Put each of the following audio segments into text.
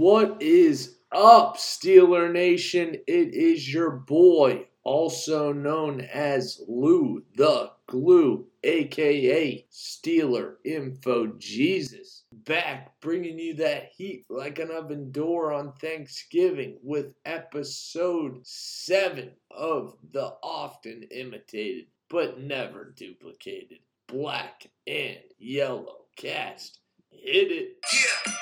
What is up, Steeler Nation? It is your boy, also known as Lou the Glue, aka Steeler Info Jesus, back bringing you that heat like an oven door on Thanksgiving with episode 7 of the often imitated but never duplicated black and yellow cast. Hit it. Yeah.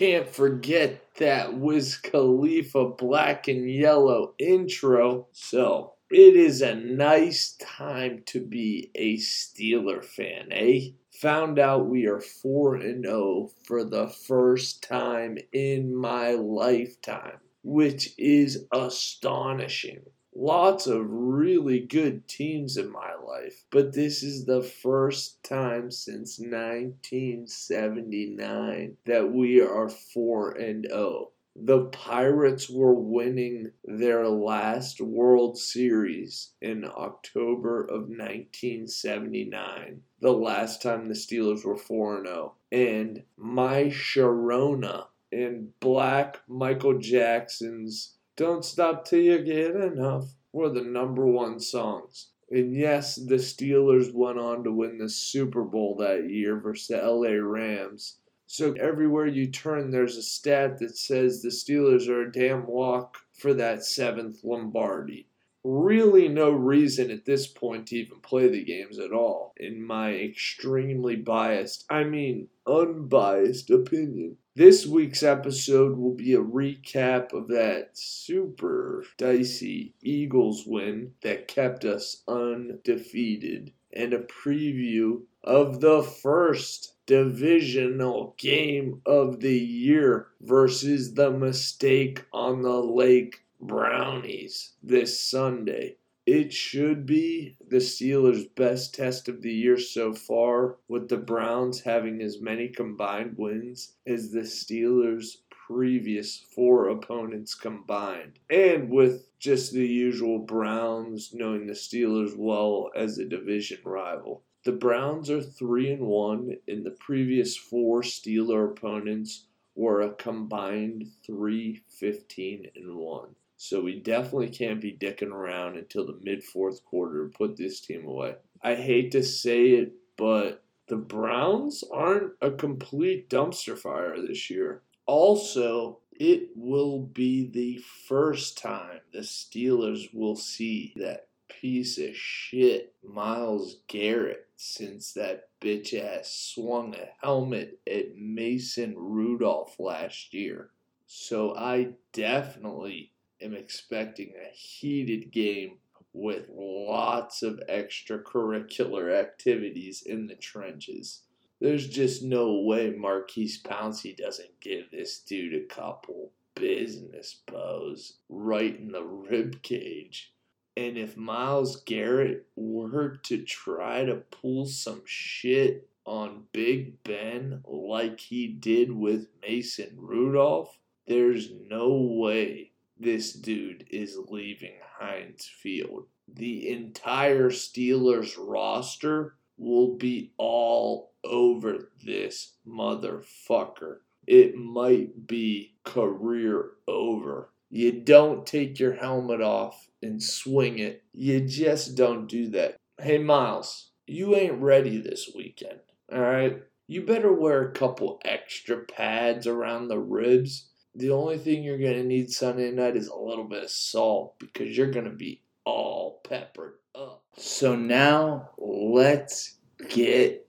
Can't forget that Wiz Khalifa black and yellow intro. So it is a nice time to be a Steeler fan, eh? Found out we are 4 and 0 for the first time in my lifetime, which is astonishing. Lots of really good teams in my life, but this is the first time since 1979 that we are 4 and 0 the Pirates were winning their last World Series in October of 1979, the last time the Steelers were 4 0. And My Sharona and Black Michael Jackson's Don't Stop Till You Get Enough were the number one songs. And yes, the Steelers went on to win the Super Bowl that year versus the LA Rams. So everywhere you turn, there's a stat that says the Steelers are a damn walk for that seventh Lombardi. Really, no reason at this point to even play the games at all, in my extremely biased, I mean, unbiased opinion. This week's episode will be a recap of that super dicey Eagles win that kept us undefeated, and a preview of the first divisional game of the year versus the mistake on the Lake Brownies this Sunday. It should be the Steelers' best test of the year so far, with the Browns having as many combined wins as the Steelers' previous four opponents combined. And with just the usual Browns knowing the Steelers well as a division rival. The Browns are 3 and 1 and the previous four Steeler opponents were a combined 3 15 and 1. So we definitely can't be dicking around until the mid fourth quarter to put this team away. I hate to say it, but the Browns aren't a complete dumpster fire this year. Also, it will be the first time the Steelers will see that piece of shit Myles Garrett since that bitch ass swung a helmet at Mason Rudolph last year. So I definitely am expecting a heated game with lots of extracurricular activities in the trenches. There's just no way Maurkice Pouncey doesn't give this dude a couple business blows right in the rib cage. And if Myles Garrett were to try to pull some shit on Big Ben like he did with Mason Rudolph, there's no way this dude is leaving Heinz Field. The entire Steelers roster will be all over this motherfucker. It might be career over. You don't take your helmet off and swing it. You just don't do that. Hey, Myles, you ain't ready this weekend, all right? You better wear a couple extra pads around the ribs. The only thing you're going to need Sunday night is a little bit of salt because you're going to be all peppered up. So now let's get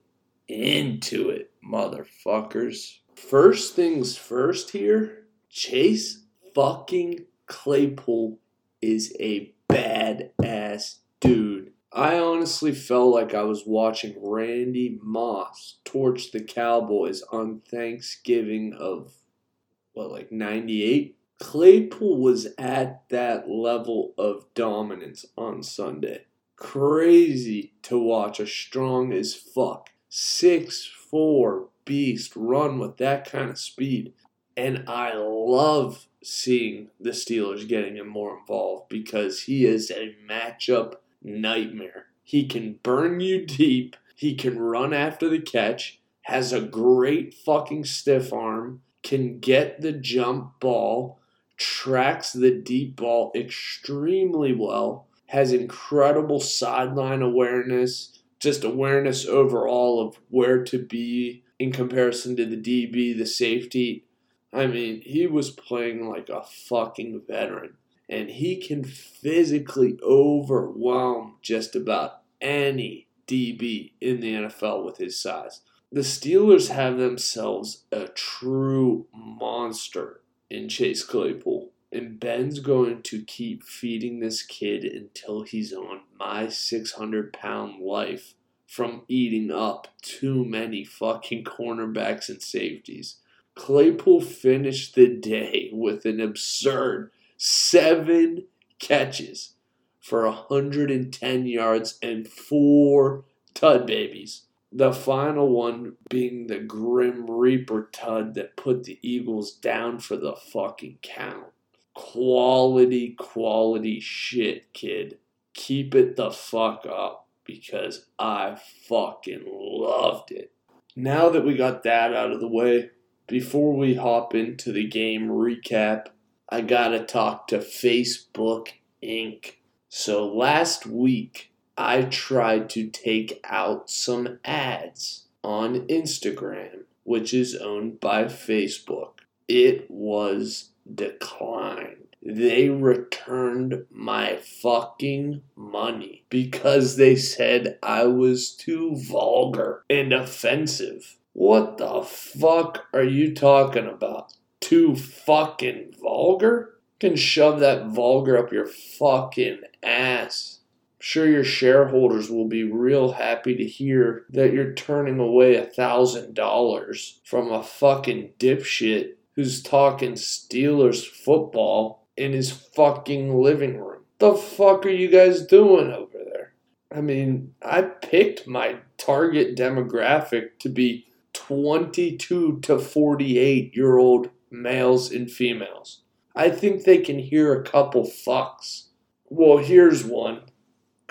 into it, motherfuckers. First things first here, Chase fucking Claypool is a badass dude. I honestly felt like I was watching Randy Moss torch the Cowboys on Thanksgiving of, what, like 98? Claypool was at that level of dominance on Sunday. Crazy to watch a strong as fuck, six four beast run with that kind of speed. And I love seeing the Steelers getting him more involved because he is a matchup nightmare. He can burn you deep, he can run after the catch, has a great fucking stiff arm, can get the jump ball, tracks the deep ball extremely well, has incredible sideline awareness, just awareness overall of where to be in comparison to the DB, the safety. I mean, he was playing like a fucking veteran. And he can physically overwhelm just about any DB in the NFL with his size. The Steelers have themselves a true monster in Chase Claypool. And Ben's going to keep feeding this kid until he's on my 600 pound life from eating up too many fucking cornerbacks and safeties. Claypool finished the day with an absurd seven catches for 110 yards and four tud babies. The final one being the Grim Reaper tud that put the Eagles down for the fucking count. Quality, quality shit, kid. Keep it the fuck up because I fucking loved it. Now that we got that out of the way, before we hop into the game recap, I gotta talk to Facebook Inc. So last week, I tried to take out some ads on Instagram, which is owned by Facebook. It was declined. They returned my fucking money because they said I was too vulgar and offensive. What the fuck are you talking about? Too fucking vulgar? can shove that vulgar up your fucking ass. Sure your shareholders will be real happy to hear that you're turning away a thousand dollars from a fucking dipshit who's talking Steelers football in his fucking living room. The fuck are you guys doing over there? I mean, I picked my target demographic to be 22 to 48 year old males and females. I think they can hear a couple fucks. Well, here's one.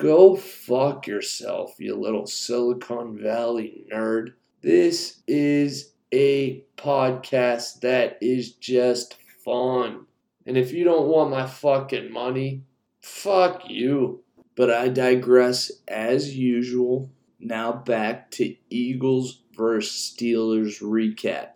Go fuck yourself, you little Silicon Valley nerd. This is a podcast that is just fun. And if you don't want my fucking money, fuck you. But I digress as usual. Now back to Eagles versus Steelers recap.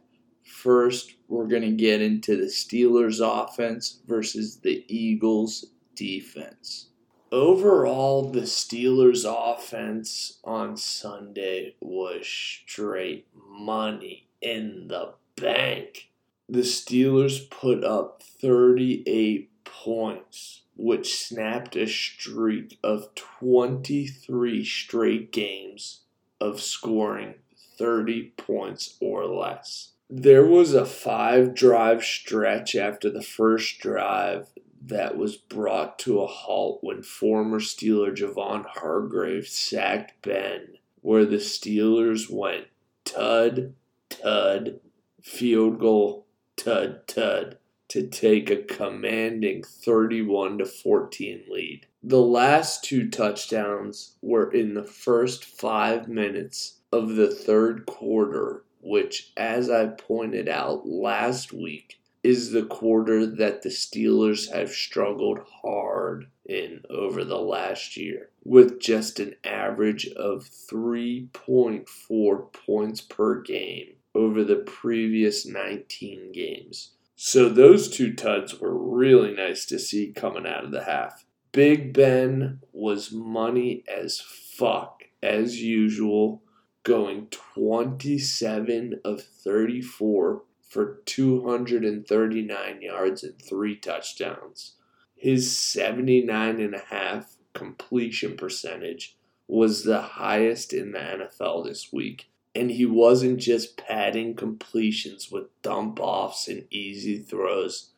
First, we're going to get into the Steelers offense versus the Eagles defense. Overall, the Steelers offense on Sunday was straight money in the bank. The Steelers put up 38 points, which snapped a streak of 23 straight games of scoring 30 points or less. There was a five drive stretch after the first drive that was brought to a halt when former Steeler Javon Hargrave sacked Ben, where the Steelers went tud, tud, field goal, tud, tud to take a commanding 31 to 14 lead. The last two touchdowns were in the first 5 minutes of the third quarter which, as I pointed out last week, is the quarter that the Steelers have struggled hard in over the last year, with just an average of 3.4 points per game over the previous 19 games. So those two tuds were really nice to see coming out of the half. Big Ben was money as fuck as usual going 27 of 34 for 239 yards and three touchdowns. His 79.5 completion percentage was the highest in the NFL this week. And he wasn't just padding completions with dump offs and easy throws.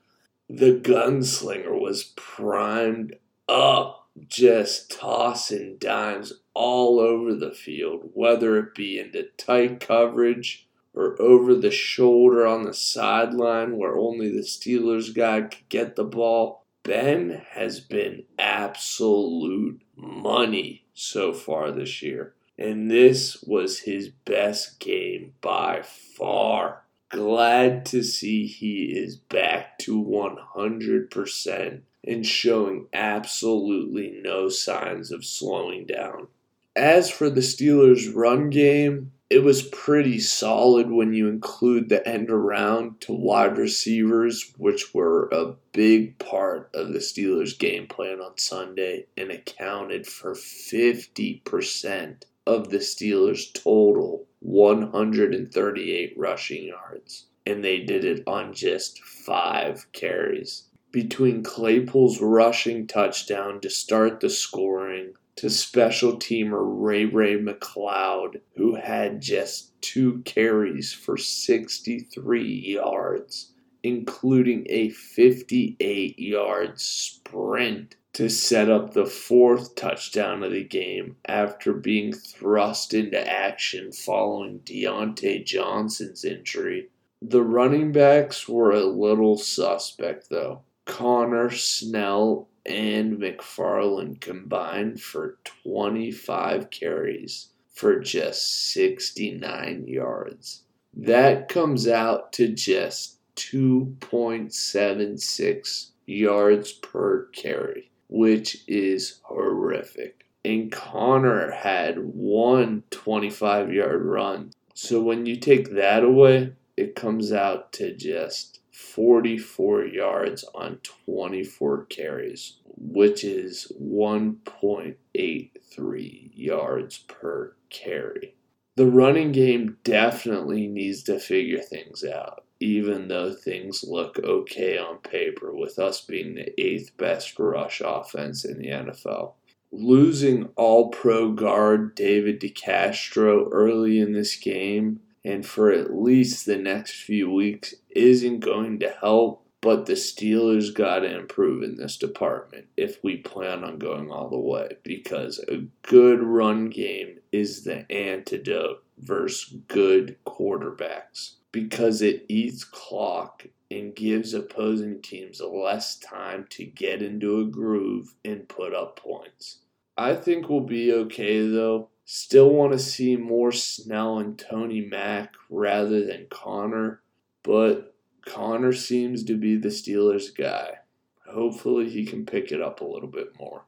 The gunslinger was primed up just tossing dimes all over the field, whether it be into tight coverage or over the shoulder on the sideline where only the Steelers guy could get the ball. Ben has been absolute money so far this year. And this was his best game by far. Glad to see he is back to 100% and showing absolutely no signs of slowing down. As for the Steelers' run game, it was pretty solid when you include the end around to wide receivers, which were a big part of the Steelers' game plan on Sunday and accounted for 50% of the Steelers' total 138 rushing yards. And they did it on just five carries. Between Claypool's rushing touchdown to start the scoring, to special teamer Ray Ray McCloud, who had just two carries for 63 yards, including a 58 yard sprint to set up the fourth touchdown of the game after being thrust into action following Diontae Johnson's injury. The running backs were a little suspect, though. Conner, Snell, and McFarland combined for 25 carries for just 69 yards. That comes out to just 2.76 yards per carry, which is horrific. And Conner had one 25 yard run. So when you take that away, it comes out to just 44 yards on 24 carries, which is 1.83 yards per carry. The running game definitely needs to figure things out, even though things look okay on paper, with us being the eighth best rush offense in the NFL. Losing all pro guard David DeCastro early in this game and for at least the next few weeks isn't going to help. But the Steelers got to improve in this department if we plan on going all the way because a good run game is the antidote versus good quarterbacks because it eats clock and gives opposing teams less time to get into a groove and put up points. I think we'll be okay though Still want to see more Snell and Tony Mack rather than Conner, but Conner seems to be the Steelers' guy. Hopefully, he can pick it up a little bit more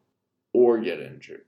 or get injured.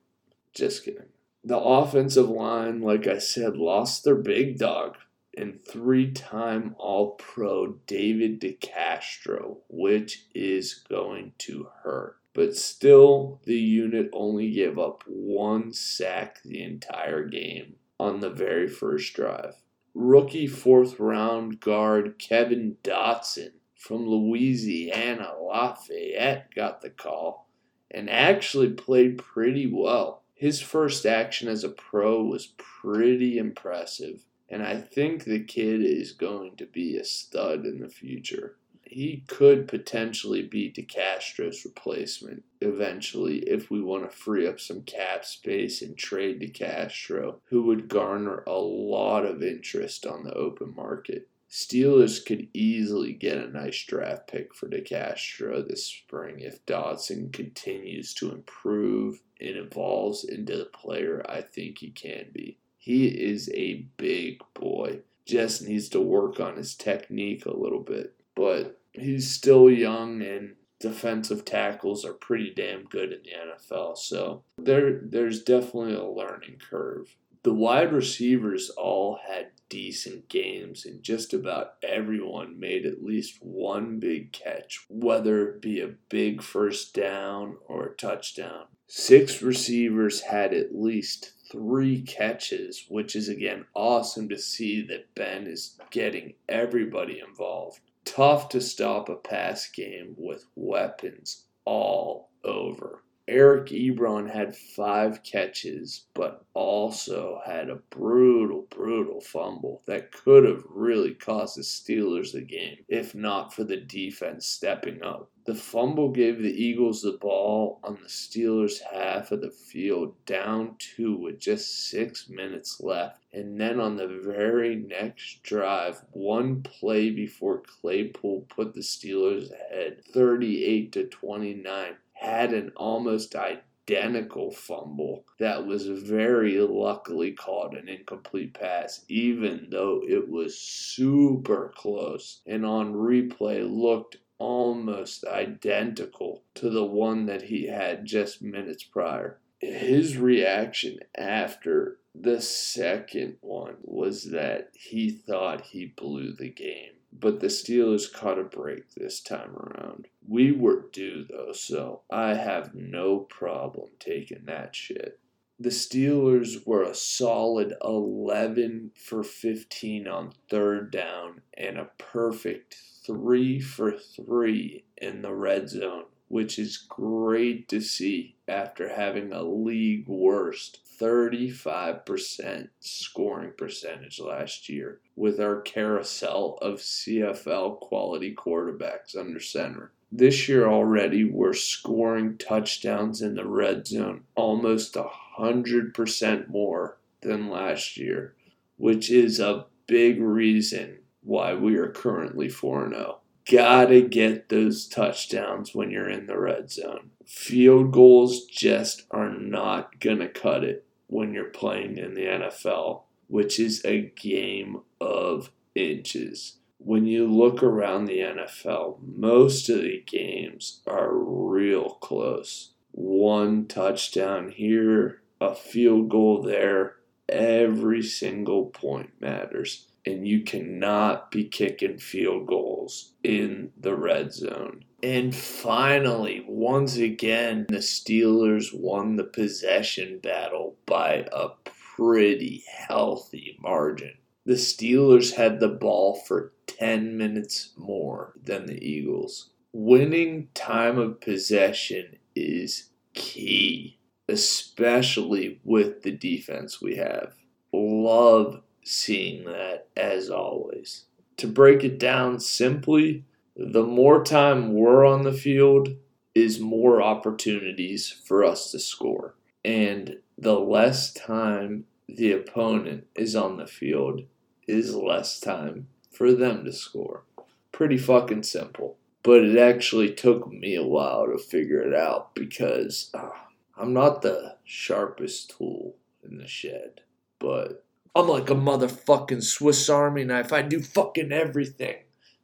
Just kidding. The offensive line, like I said, lost their big dog in three time All Pro David DeCastro, which is going to hurt. But still, the unit only gave up one sack the entire game on the very first drive. Rookie fourth round guard Kevin Dotson from Louisiana Lafayette got the call and actually played pretty well. His first action as a pro was pretty impressive, and I think the kid is going to be a stud in the future he could potentially be DeCastro's replacement eventually if we want to free up some cap space and trade DeCastro, who would garner a lot of interest on the open market. Steelers could easily get a nice draft pick for DeCastro this spring if Dotson continues to improve and evolves into the player I think he can be. He is a big boy. Just needs to work on his technique a little bit. But he's still young and defensive tackles are pretty damn good in the NFL. So there there's definitely a learning curve. The wide receivers all had decent games and just about everyone made at least one big catch, whether it be a big first down or a touchdown. Six receivers had at least three catches, which is again awesome to see that Ben is getting everybody involved tough to stop a pass game with weapons all over. Eric Ebron had five catches, but also had a brutal, brutal fumble that could have really cost the Steelers the game if not for the defense stepping up. The fumble gave the Eagles the ball on the Steelers' half of the field, down two with just six minutes left. And then on the very next drive, one play before Claypool put the Steelers ahead 38 to 29 had an almost identical fumble that was very luckily called an incomplete pass, even though it was super close and on replay looked almost identical to the one that he had just minutes prior. His reaction after the second one was that he thought he blew the game but the Steelers caught a break this time around. We were due though, so I have no problem taking that shit. The Steelers were a solid 11 for 15 on third down and a perfect 3 for 3 in the red zone, which is great to see after having a league worst 35% scoring percentage last year with our carousel of CFL quality quarterbacks under center. This year already, we're scoring touchdowns in the red zone almost 100% more than last year, which is a big reason why we are currently 4 0 gotta get those touchdowns when you're in the red zone. Field goals just are not gonna cut it when you're playing in the NFL, which is a game of inches. When you look around the NFL, most of the games are real close. One touchdown here, a field goal there, every single point matters. And you cannot be kicking field goals in the red zone. And finally, once again, the Steelers won the possession battle by a pretty healthy margin. The Steelers had the ball for 10 minutes more than the Eagles. Winning time of possession is key, especially with the defense we have. Love seeing that as always. To break it down simply, the more time we're on the field is more opportunities for us to score. And the less time the opponent is on the field is less time for them to score. Pretty fucking simple. But it actually took me a while to figure it out because uh, I'm not the sharpest tool in the shed. But I'm like a motherfucking Swiss Army knife. I do fucking everything.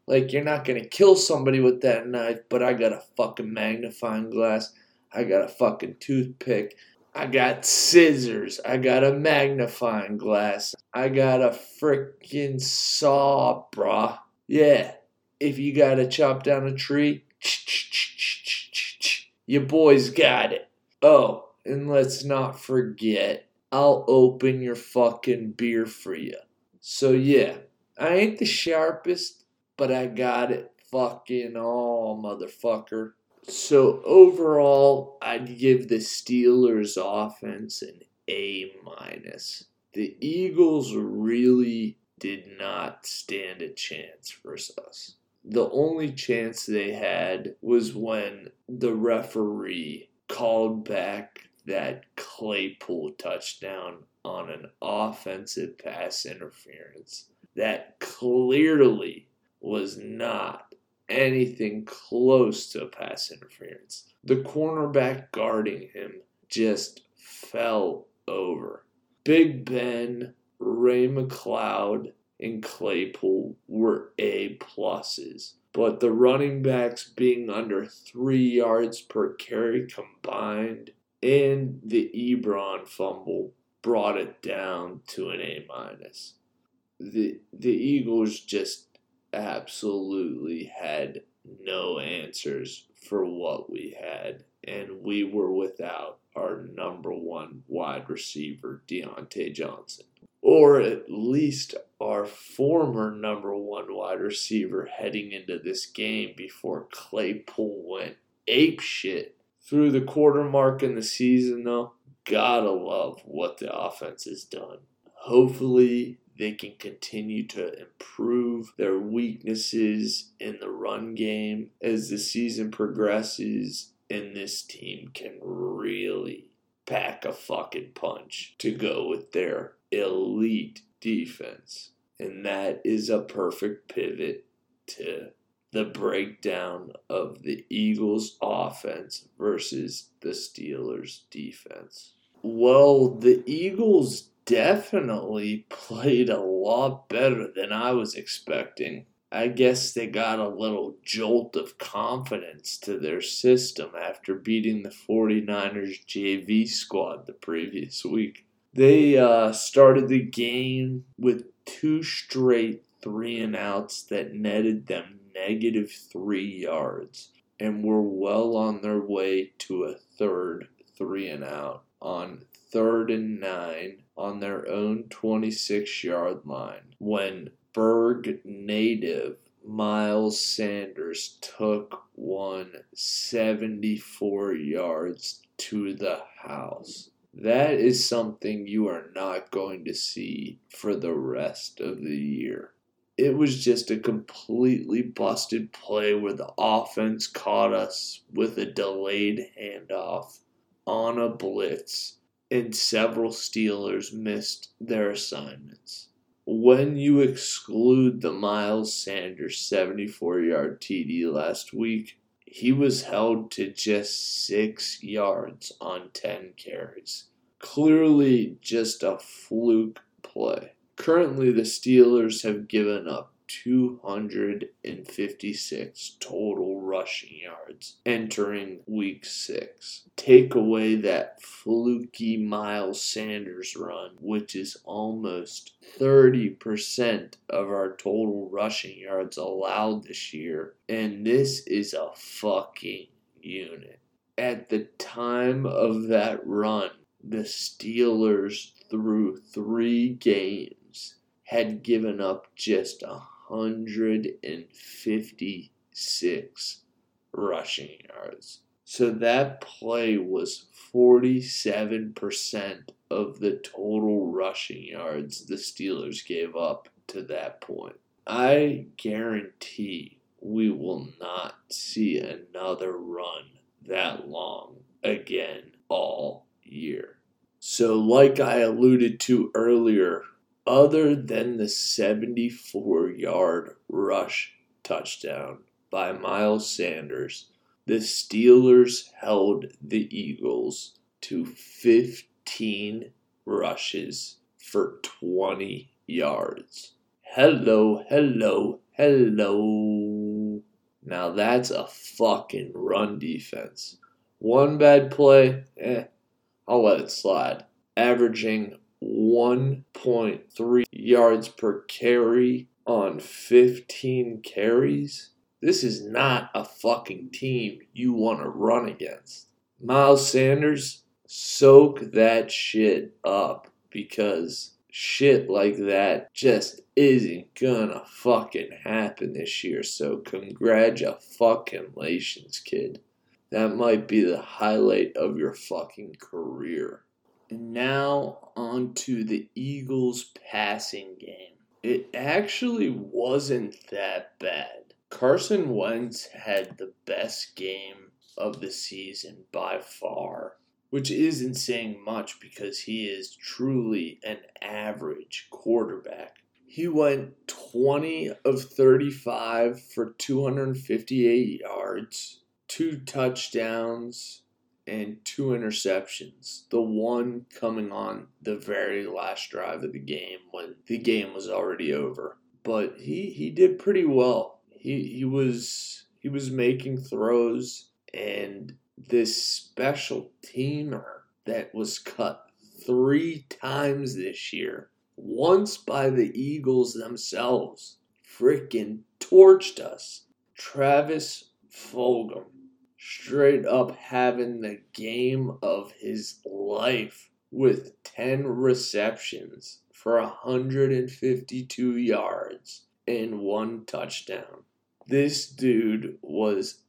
Like, you're not gonna kill somebody with that knife, but I got a fucking magnifying glass. I got a fucking toothpick. I got scissors. I got a magnifying glass. I got a freaking saw, brah. Yeah, if you gotta chop down a tree, your boys got it. Oh, and let's not forget, I'll open your fucking beer for you. So, yeah, I ain't the sharpest, but I got it fucking all, motherfucker. So overall, I'd give the Steelers offense an A minus. The Eagles really did not stand a chance versus us. The only chance they had was when the referee called back that Claypool touchdown on an offensive pass interference that clearly was not anything close to a pass interference. The cornerback guarding him just fell over. Big Ben, Ray McCloud, and Claypool were A pluses. But the running backs being under three yards per carry combined and the Ebron fumble brought it down to an A minus. The the Eagles just absolutely had no answers for what we had, and we were without our number one wide receiver, Diontae Johnson. Or at least our former number one wide receiver heading into this game before Claypool went ape shit Through the quarter mark in the season, though, gotta love what the offense has done. Hopefully, they can continue to improve their weaknesses in the run game as the season progresses, and this team can really pack a fucking punch to go with their elite defense. And that is a perfect pivot to the breakdown of the Eagles' offense versus the Steelers' defense. Well, the Eagles definitely played a lot better than I was expecting. I guess they got a little jolt of confidence to their system after beating the 49ers JV squad the previous week. They uh, started the game with two straight three and outs that netted them negative three yards and were well on their way to a third three and out on third and nine on their own 26 yard line when Burgh native Miles Sanders took one 74 yards to the house. That is something you are not going to see for the rest of the year. It was just a completely busted play where the offense caught us with a delayed handoff on a blitz, and several Steelers missed their assignments. When you exclude the Miles Sanders 74 yard TD last week, he was held to just six yards on 10 carries. Clearly, just a fluke play. Currently, the Steelers have given up 256 total rushing yards entering week six. Take away that fluky Miles Sanders run, which is almost 30% of our total rushing yards allowed this year, and this is a fucking unit. At the time of that run, the Steelers through three games had given up just a 156 rushing yards. So that play was 47% of the total rushing yards the Steelers gave up to that point. I guarantee we will not see another run that long again all year. So, like I alluded to earlier, other than the 74 yard rush touchdown by Miles Sanders, the Steelers held the Eagles to 15 rushes for 20 yards. Hello, hello, hello. Now that's a fucking run defense. One bad play, eh, I'll let it slide. Averaging 1.3 yards per carry on 15 carries. This is not a fucking team you want to run against. Miles Sanders, soak that shit up because shit like that just isn't gonna fucking happen this year. So, congratulations, kid. That might be the highlight of your fucking career. And now on to the Eagles passing game. It actually wasn't that bad. Carson Wentz had the best game of the season by far, which isn't saying much because he is truly an average quarterback. He went 20 of 35 for 258 yards, two touchdowns, and two interceptions. The one coming on the very last drive of the game when the game was already over. But he, he did pretty well. He he was he was making throws and this special teamer that was cut three times this year, once by the Eagles themselves, freaking torched us. Travis Fulgham straight up having the game of his life with 10 receptions for 152 yards and one touchdown. This dude was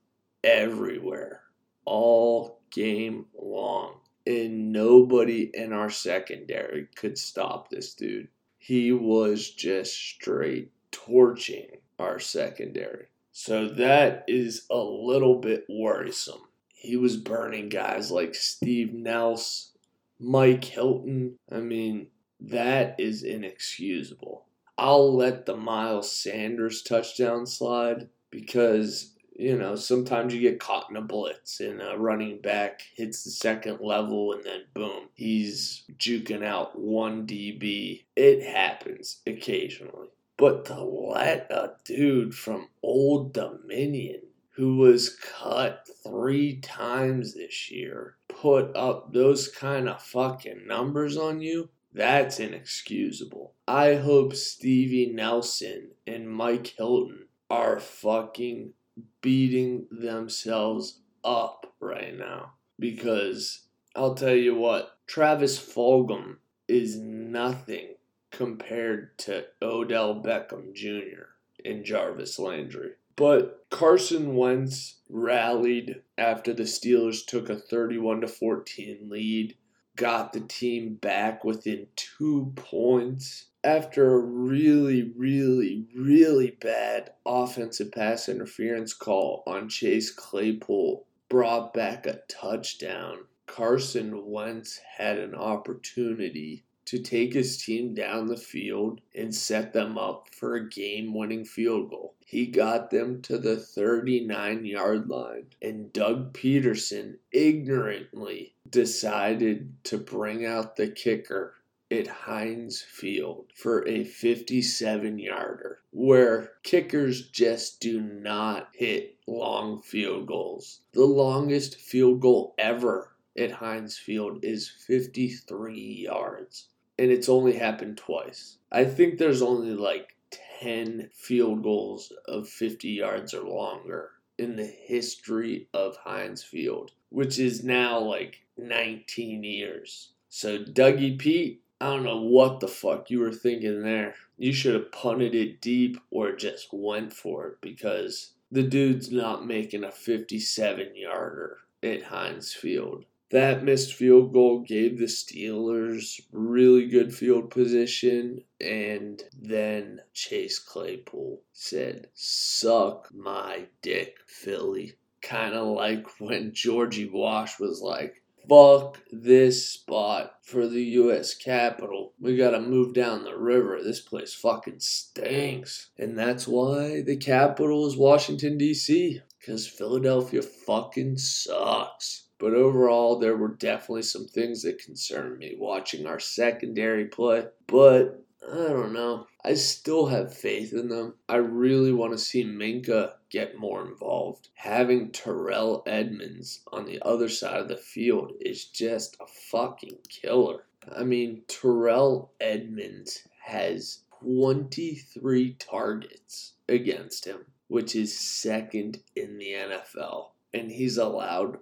everywhere all game long. And nobody in our secondary could stop this dude. He was just straight torching our secondary. So that is a little bit worrisome. He was burning guys like Steve Nelson, Mike Hilton. I mean, that is inexcusable. I'll let the Miles Sanders touchdown slide because, you know, sometimes you get caught in a blitz and a running back hits the second level and then boom, he's juking out one DB. It happens occasionally. But to let a dude from Old Dominion who was cut three times this year put up those kind of fucking numbers on you, that's inexcusable. I hope Stevie Nelson and Mike Hilton are fucking beating themselves up right now. Because I'll tell you what, Travis Fulgham is nothing compared to Odell Beckham Jr. and Jarvis Landry. But Carson Wentz rallied after the Steelers took a 31 to 14 lead, got the team back within 2 points after a really really really bad offensive pass interference call on Chase Claypool brought back a touchdown. Carson Wentz had an opportunity to take his team down the field and set them up for a game winning field goal. He got them to the 39 yard line, and Doug Pederson ignorantly decided to bring out the kicker at Heinz Field for a 57 yarder, where kickers just do not hit long field goals. The longest field goal ever at Heinz Field is 53 yards and it's only happened twice. I think there's only like 10 field goals of 50 yards or longer in the history of Heinz Field, which is now like 19 years. So, Dougie Pete, I don't know what the fuck you were thinking there. You should have punted it deep or just went for it because the dude's not making a 57 yarder at Heinz Field. That missed field goal gave the Steelers really good field position, and then Chase Claypool said, Suck my dick, Philly. Kind of like when Georgie Wash was like, Fuck this spot for the U.S. Capitol. We gotta move down the river. This place fucking stinks. And that's why the capital is Washington, D.C. Because Philadelphia fucking sucks. But overall, there were definitely some things that concerned me watching our secondary play. But I don't know. I still have faith in them. I really want to see Minkah get more involved. Having Terrell Edmunds on the other side of the field is just a fucking killer. I mean, Terrell Edmunds has 23 targets against him, which is second in the NFL. And he's allowed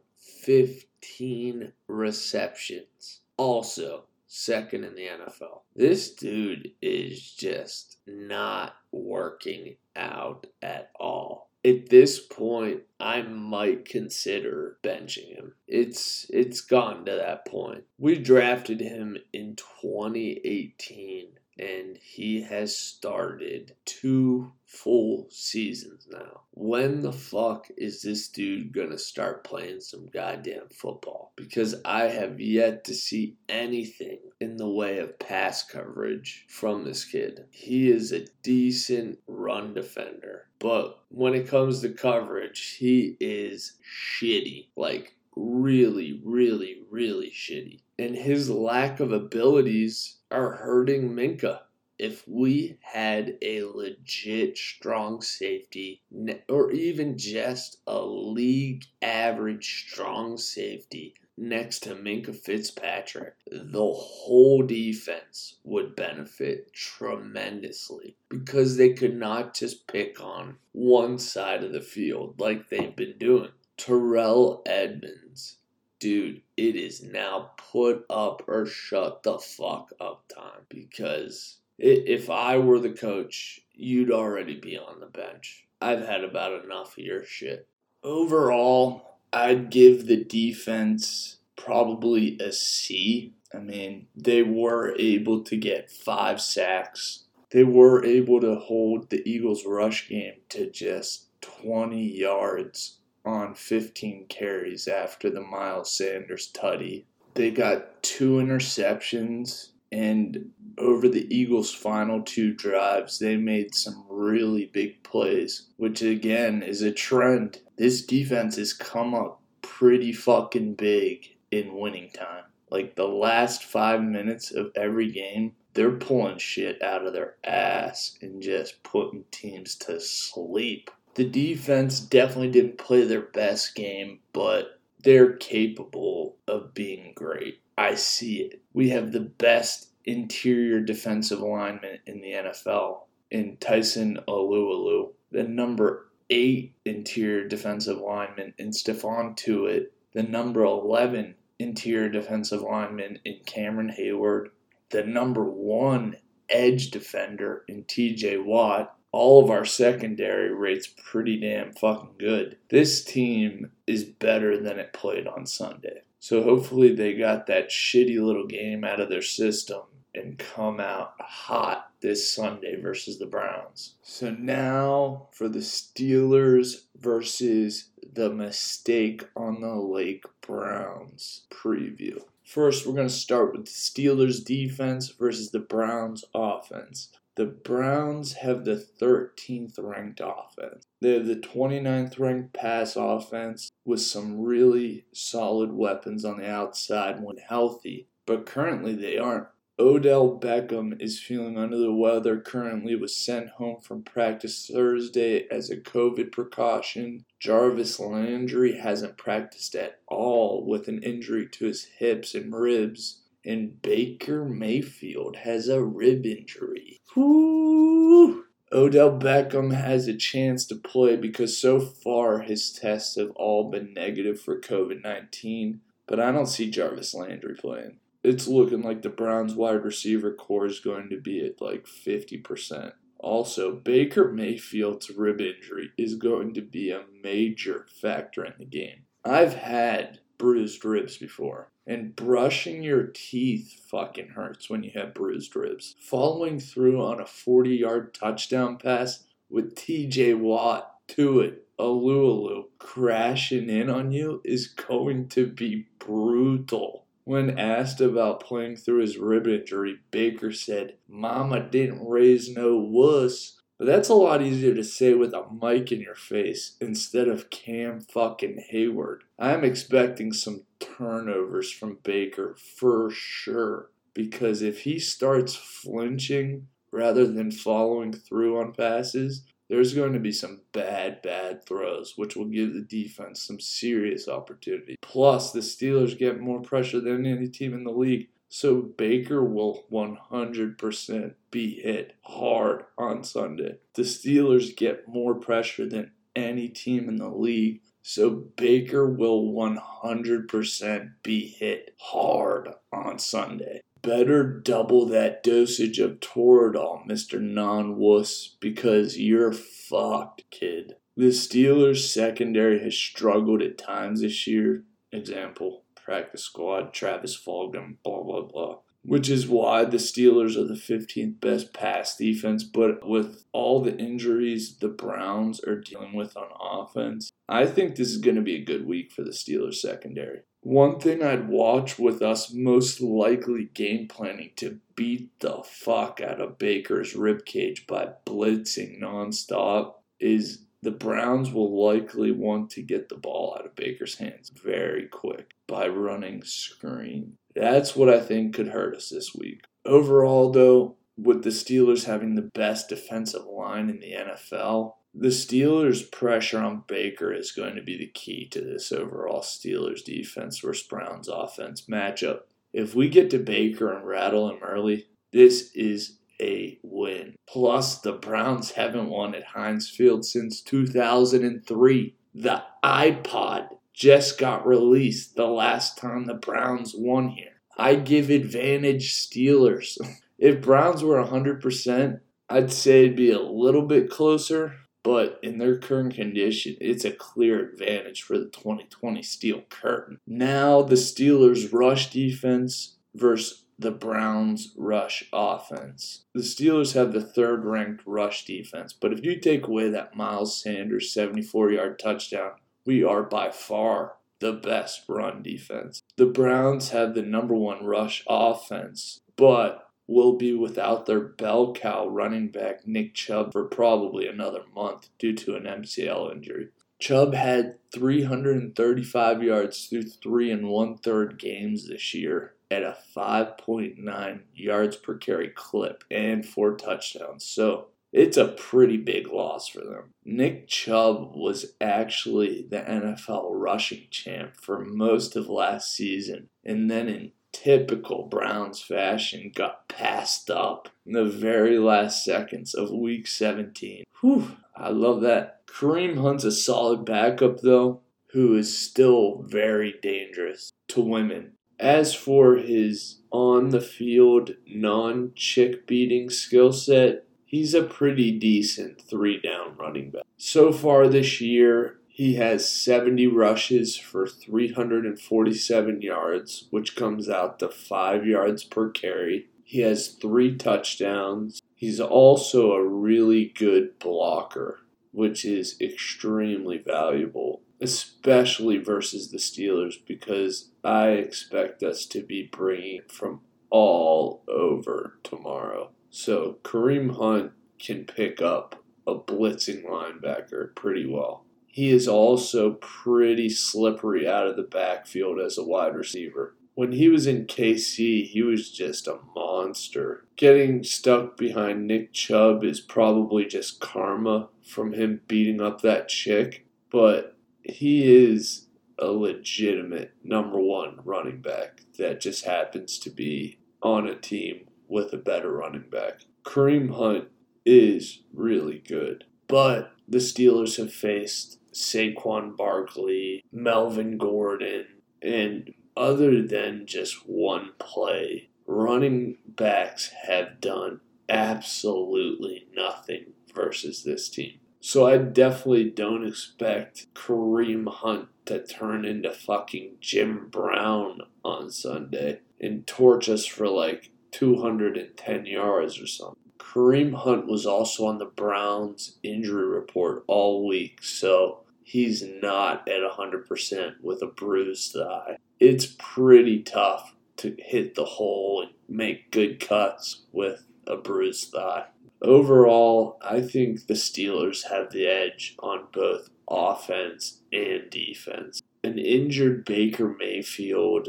15 receptions. Also, second in the NFL. This dude is just not working out at all. At this point, I might consider benching him. It's it's gone to that point. We drafted him in 2018 and he has started two full seasons now. When the fuck is this dude gonna start playing some goddamn football? Because I have yet to see anything in the way of pass coverage from this kid. He is a decent run defender, but when it comes to coverage, he is shitty. Like, really, really, really shitty. And his lack of abilities are hurting Minkah. If we had a legit strong safety, or even just a league average strong safety next to Minkah Fitzpatrick, the whole defense would benefit tremendously because they could not just pick on one side of the field like they've been doing. Terrell Edmunds. dude, it is now put up or shut the fuck up time because if I were the coach, you'd already be on the bench. I've had about enough of your shit. Overall, I'd give the defense probably a C. I mean, they were able to get five sacks. They were able to hold the Eagles' rush game to just 20 yards on 15 carries after the Miles Sanders tutty. They got two interceptions, and over the Eagles' final two drives, they made some really big plays, which again is a trend. This defense has come up pretty fucking big in winning time. Like the last five minutes of every game, they're pulling shit out of their ass and just putting teams to sleep. The defense definitely didn't play their best game, but they're capable of being great. I see it. We have the best interior defensive lineman in the NFL in Tyson Alualu, the number eight interior defensive lineman in Stephon Tuitt, the number 11 interior defensive lineman in Cameron Heyward, the number one edge defender in TJ Watt. All of our secondary rates pretty damn fucking good. This team is better than it played on Sunday. So hopefully they got that shitty little game out of their system and come out hot this Sunday versus the Browns. So now for the Steelers versus the mistake on the Lake Browns preview. First, we're going to start with the Steelers defense versus the Browns offense. The Browns have the 13th ranked offense. They have the 29th ranked pass offense with some really solid weapons on the outside when healthy, but currently they aren't. Odell Beckham is feeling under the weather currently, was sent home from practice Thursday as a COVID precaution. Jarvis Landry hasn't practiced at all with an injury to his hips and ribs. And Baker Mayfield has a rib injury. Woo! Odell Beckham has a chance to play because so far his tests have all been negative for COVID 19, but I don't see Jarvis Landry playing it's looking like the Browns wide receiver corps is going to be at like 50%. Also, Baker Mayfield's rib injury is going to be a major factor in the game. I've had bruised ribs before, and brushing your teeth fucking hurts when you have bruised ribs. Following through on a 40 yard touchdown pass with TJ Watt to it, Alualu crashing in on you is going to be brutal. When asked about playing through his rib injury, Baker said, Mama didn't raise no wuss. But that's a lot easier to say with a mic in your face instead of Cam fucking Heyward. I'm expecting some turnovers from Baker for sure. Because if he starts flinching rather than following through on passes, there's going to be some bad, bad throws, which will give the defense some serious opportunity. Plus, the Steelers get more pressure than any team in the league. So Baker will 100% be hit hard on Sunday. The Steelers get more pressure than any team in the league. So Baker will 100% be hit hard on Sunday better double that dosage of Toradol, Mr. Non Wuss, because you're fucked, kid. The Steelers' secondary has struggled at times this year. Example, practice squad, Travis Fulgham, blah, blah, blah. Which is why the Steelers are the 15th best pass defense. But with all the injuries the Browns are dealing with on offense, I think this is going to be a good week for the Steelers secondary. One thing I'd watch with us most likely game planning to beat the fuck out of Baker's ribcage by blitzing nonstop is the Browns will likely want to get the ball out of Baker's hands very quick by running screen. That's what I think could hurt us this week. Overall, though, with the Steelers having the best defensive line in the NFL, the Steelers' pressure on Baker is going to be the key to this overall Steelers defense versus Browns offense matchup. If we get to Baker and rattle him early, this is a win. Plus, the Browns haven't won at Heinz Field since 2003. The iPod just got released the last time the Browns won here. I give advantage Steelers. if Browns were 100%, I'd say it'd be a little bit closer, but in their current condition, it's a clear advantage for the 2020 Steel Curtain. Now, the Steelers' rush defense versus the Browns' rush offense. The Steelers have the third ranked rush defense, but if you take away that Miles Sanders 74 yard touchdown, we are by far the best run defense. The Browns have the number one rush offense, but will be without their bell cow running back Nick Chubb for probably another month due to an MCL injury. Chubb had 335 yards through three and one third games this year at a 5.9 yards per carry clip and four touchdowns. So it's a pretty big loss for them. Nick Chubb was actually the NFL rushing champ for most of last season, and then in typical Browns fashion, got passed up in the very last seconds of week 17. Whew, I love that. Kareem Hunt's a solid backup, though, who is still very dangerous to women. As for his on the field, non chick beating skill set, he's a pretty decent three down running back. So far this year, he has 70 rushes for 347 yards, which comes out to 5 yards per carry. He has 3 touchdowns. He's also a really good blocker, which is extremely valuable, especially versus the Steelers, because I expect us to be bringing from all over tomorrow. So Kareem Hunt can pick up a blitzing linebacker pretty well. He is also pretty slippery out of the backfield as a wide receiver. When he was in KC, he was just a monster. Getting stuck behind Nick Chubb is probably just karma from him beating up that chick, but he is a legitimate number one running back that just happens to be on a team with a better running back. Kareem Hunt is really good, but the Steelers have faced Saquon Barkley, Melvin Gordon, and other than just one play, running backs have done absolutely nothing versus this team. So I definitely don't expect Kareem Hunt to turn into fucking Jim Brown on Sunday and torch us for like 210 yards or something. Kareem Hunt was also on the Browns injury report all week, so he's not at 100% with a bruised thigh. It's pretty tough to hit the hole and make good cuts with a bruised thigh. Overall, I think the Steelers have the edge on both offense and defense. An injured Baker Mayfield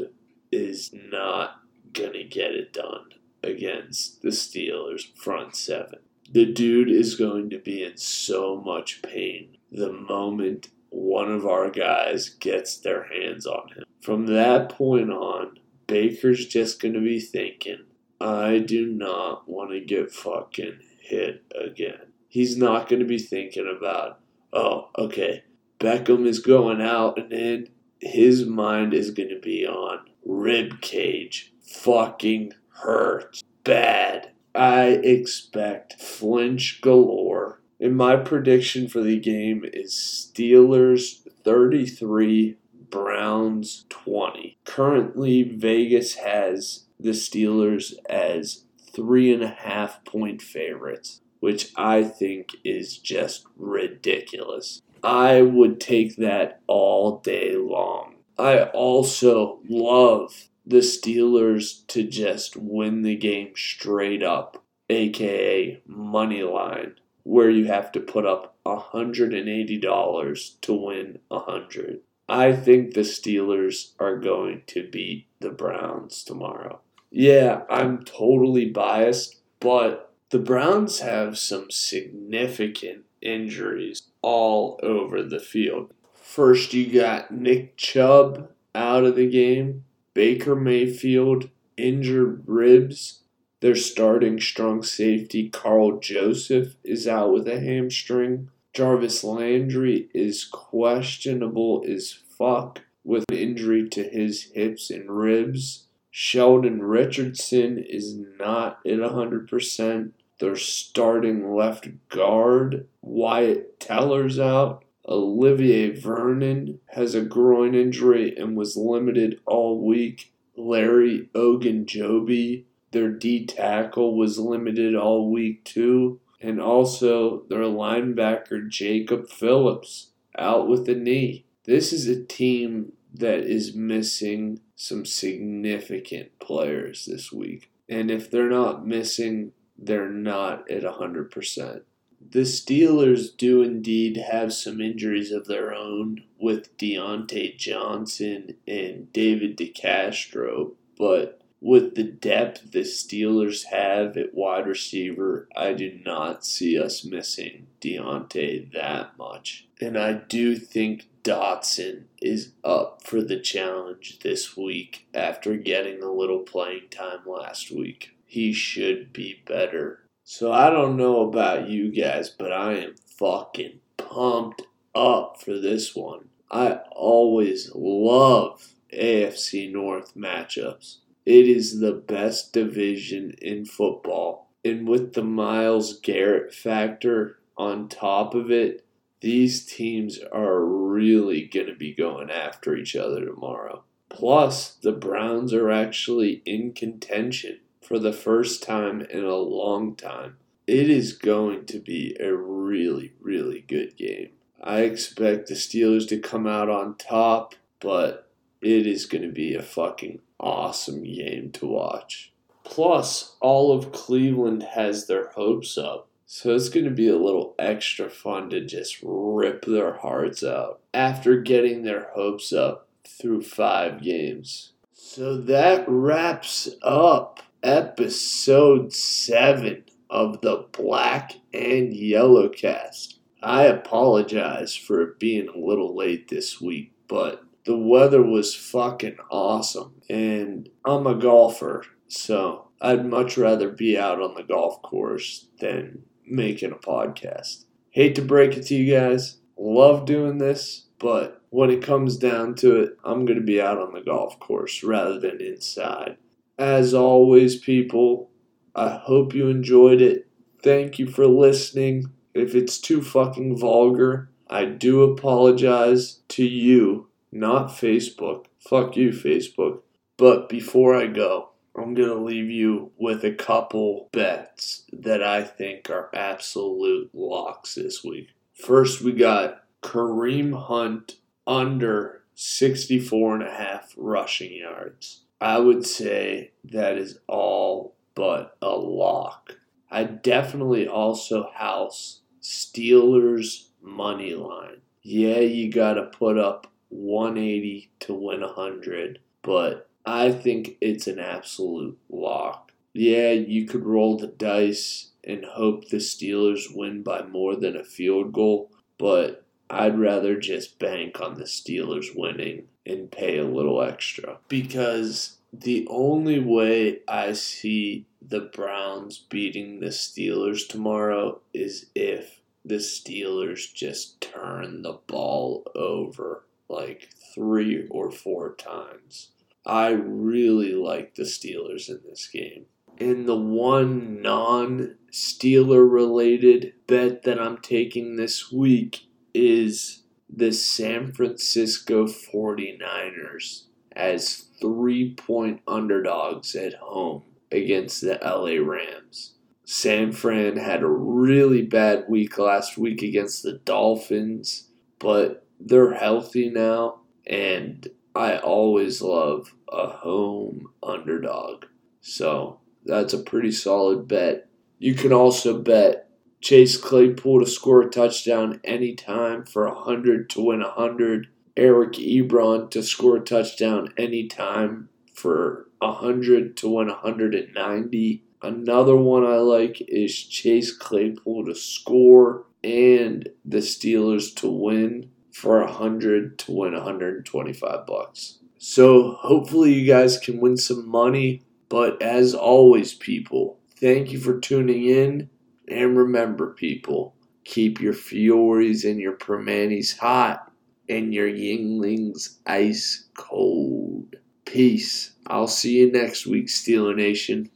is not going to get it done against the Steelers front seven. The dude is going to be in so much pain the moment one of our guys gets their hands on him. From that point on, Baker's just going to be thinking, I do not want to get fucking hit again. He's not going to be thinking about, oh, okay, Beckham is going out, and then his mind is going to be on rib cage. Fucking hurts. Bad. I expect flinch galore. And my prediction for the game is Steelers 33, Browns 20. Currently, Vegas has the Steelers as three and a half point favorites, which I think is just ridiculous. I would take that all day long. I also love the Steelers to just win the game straight up, aka money line, where you have to put up $180 to win 100. I think the Steelers are going to beat the Browns tomorrow. Yeah, I'm totally biased, but the Browns have some significant injuries all over the field. First, you got Nick Chubb out of the game, Baker Mayfield, injured ribs. Their starting strong safety, Karl Joseph, is out with a hamstring. Jarvis Landry is questionable as fuck with an injury to his hips and ribs. Sheldon Richardson is not at 100%. Their starting left guard, Wyatt Teller's out. Olivier Vernon has a groin injury and was limited all week. Larry Ogunjobi, their D tackle, was limited all week too. And also their linebacker Jacob Phillips out with a knee. This is a team that is missing some significant players this week. And if they're not missing, they're not at 100%. The Steelers do indeed have some injuries of their own with Diontae Johnson and David DeCastro, but with the depth the Steelers have at wide receiver, I do not see us missing Diontae that much. And I do think Dotson is up for the challenge this week after getting a little playing time last week. He should be better. So I don't know about you guys, but I am fucking pumped up for this one. I always love AFC North matchups. It is the best division in football. And with the Myles Garrett factor on top of it, these teams are really going to be going after each other tomorrow. Plus, the Browns are actually in contention for the first time in a long time. It is going to be a really, really good game. I expect the Steelers to come out on top, but it is going to be a fucking awesome game to watch. Plus, all of Cleveland has their hopes up. So it's going to be a little extra fun to just rip their hearts out after getting their hopes up through five games. So that wraps up episode 7 of the Black and Yellow cast. I apologize for it being a little late this week, but the weather was fucking awesome. And I'm a golfer, so I'd much rather be out on the golf course than making a podcast. Hate to break it to you guys, love doing this, but when it comes down to it, I'm going to be out on the golf course rather than inside. As always, people, I hope you enjoyed it. Thank you for listening. If it's too fucking vulgar, I do apologize to you, not Facebook. Fuck you, Facebook. But before I go, I'm going to leave you with a couple bets that I think are absolute locks this week. First, we got Kareem Hunt under 64 and a half rushing yards. I would say that is all but a lock. I definitely also house Steelers money line. Yeah, you got to put up 180 to win 100, but I think it's an absolute lock. Yeah, you could roll the dice and hope the Steelers win by more than a field goal, but I'd rather just bank on the Steelers winning and pay a little extra because the only way I see the Browns beating the Steelers tomorrow is if the Steelers just turn the ball over like three or four times. I really like the Steelers in this game. And the one non Steeler related bet that I'm taking this week is the San Francisco 49ers as three point underdogs at home against the LA Rams. San Fran had a really bad week last week against the Dolphins, but they're healthy now, and I always love a home underdog. So that's a pretty solid bet. You can also bet Chase Claypool to score a touchdown anytime for 100 to win 100. Eric Ebron to score a touchdown anytime for 100 to win 190. Another one I like is Chase Claypool to score and the Steelers to win for 100 to win 125 bucks. So hopefully you guys can win some money, but as always people, thank you for tuning in and remember people, keep your Fioris and your Primantis hot and your Yuenglings ice cold. Peace. I'll see you next week, Steeler Nation.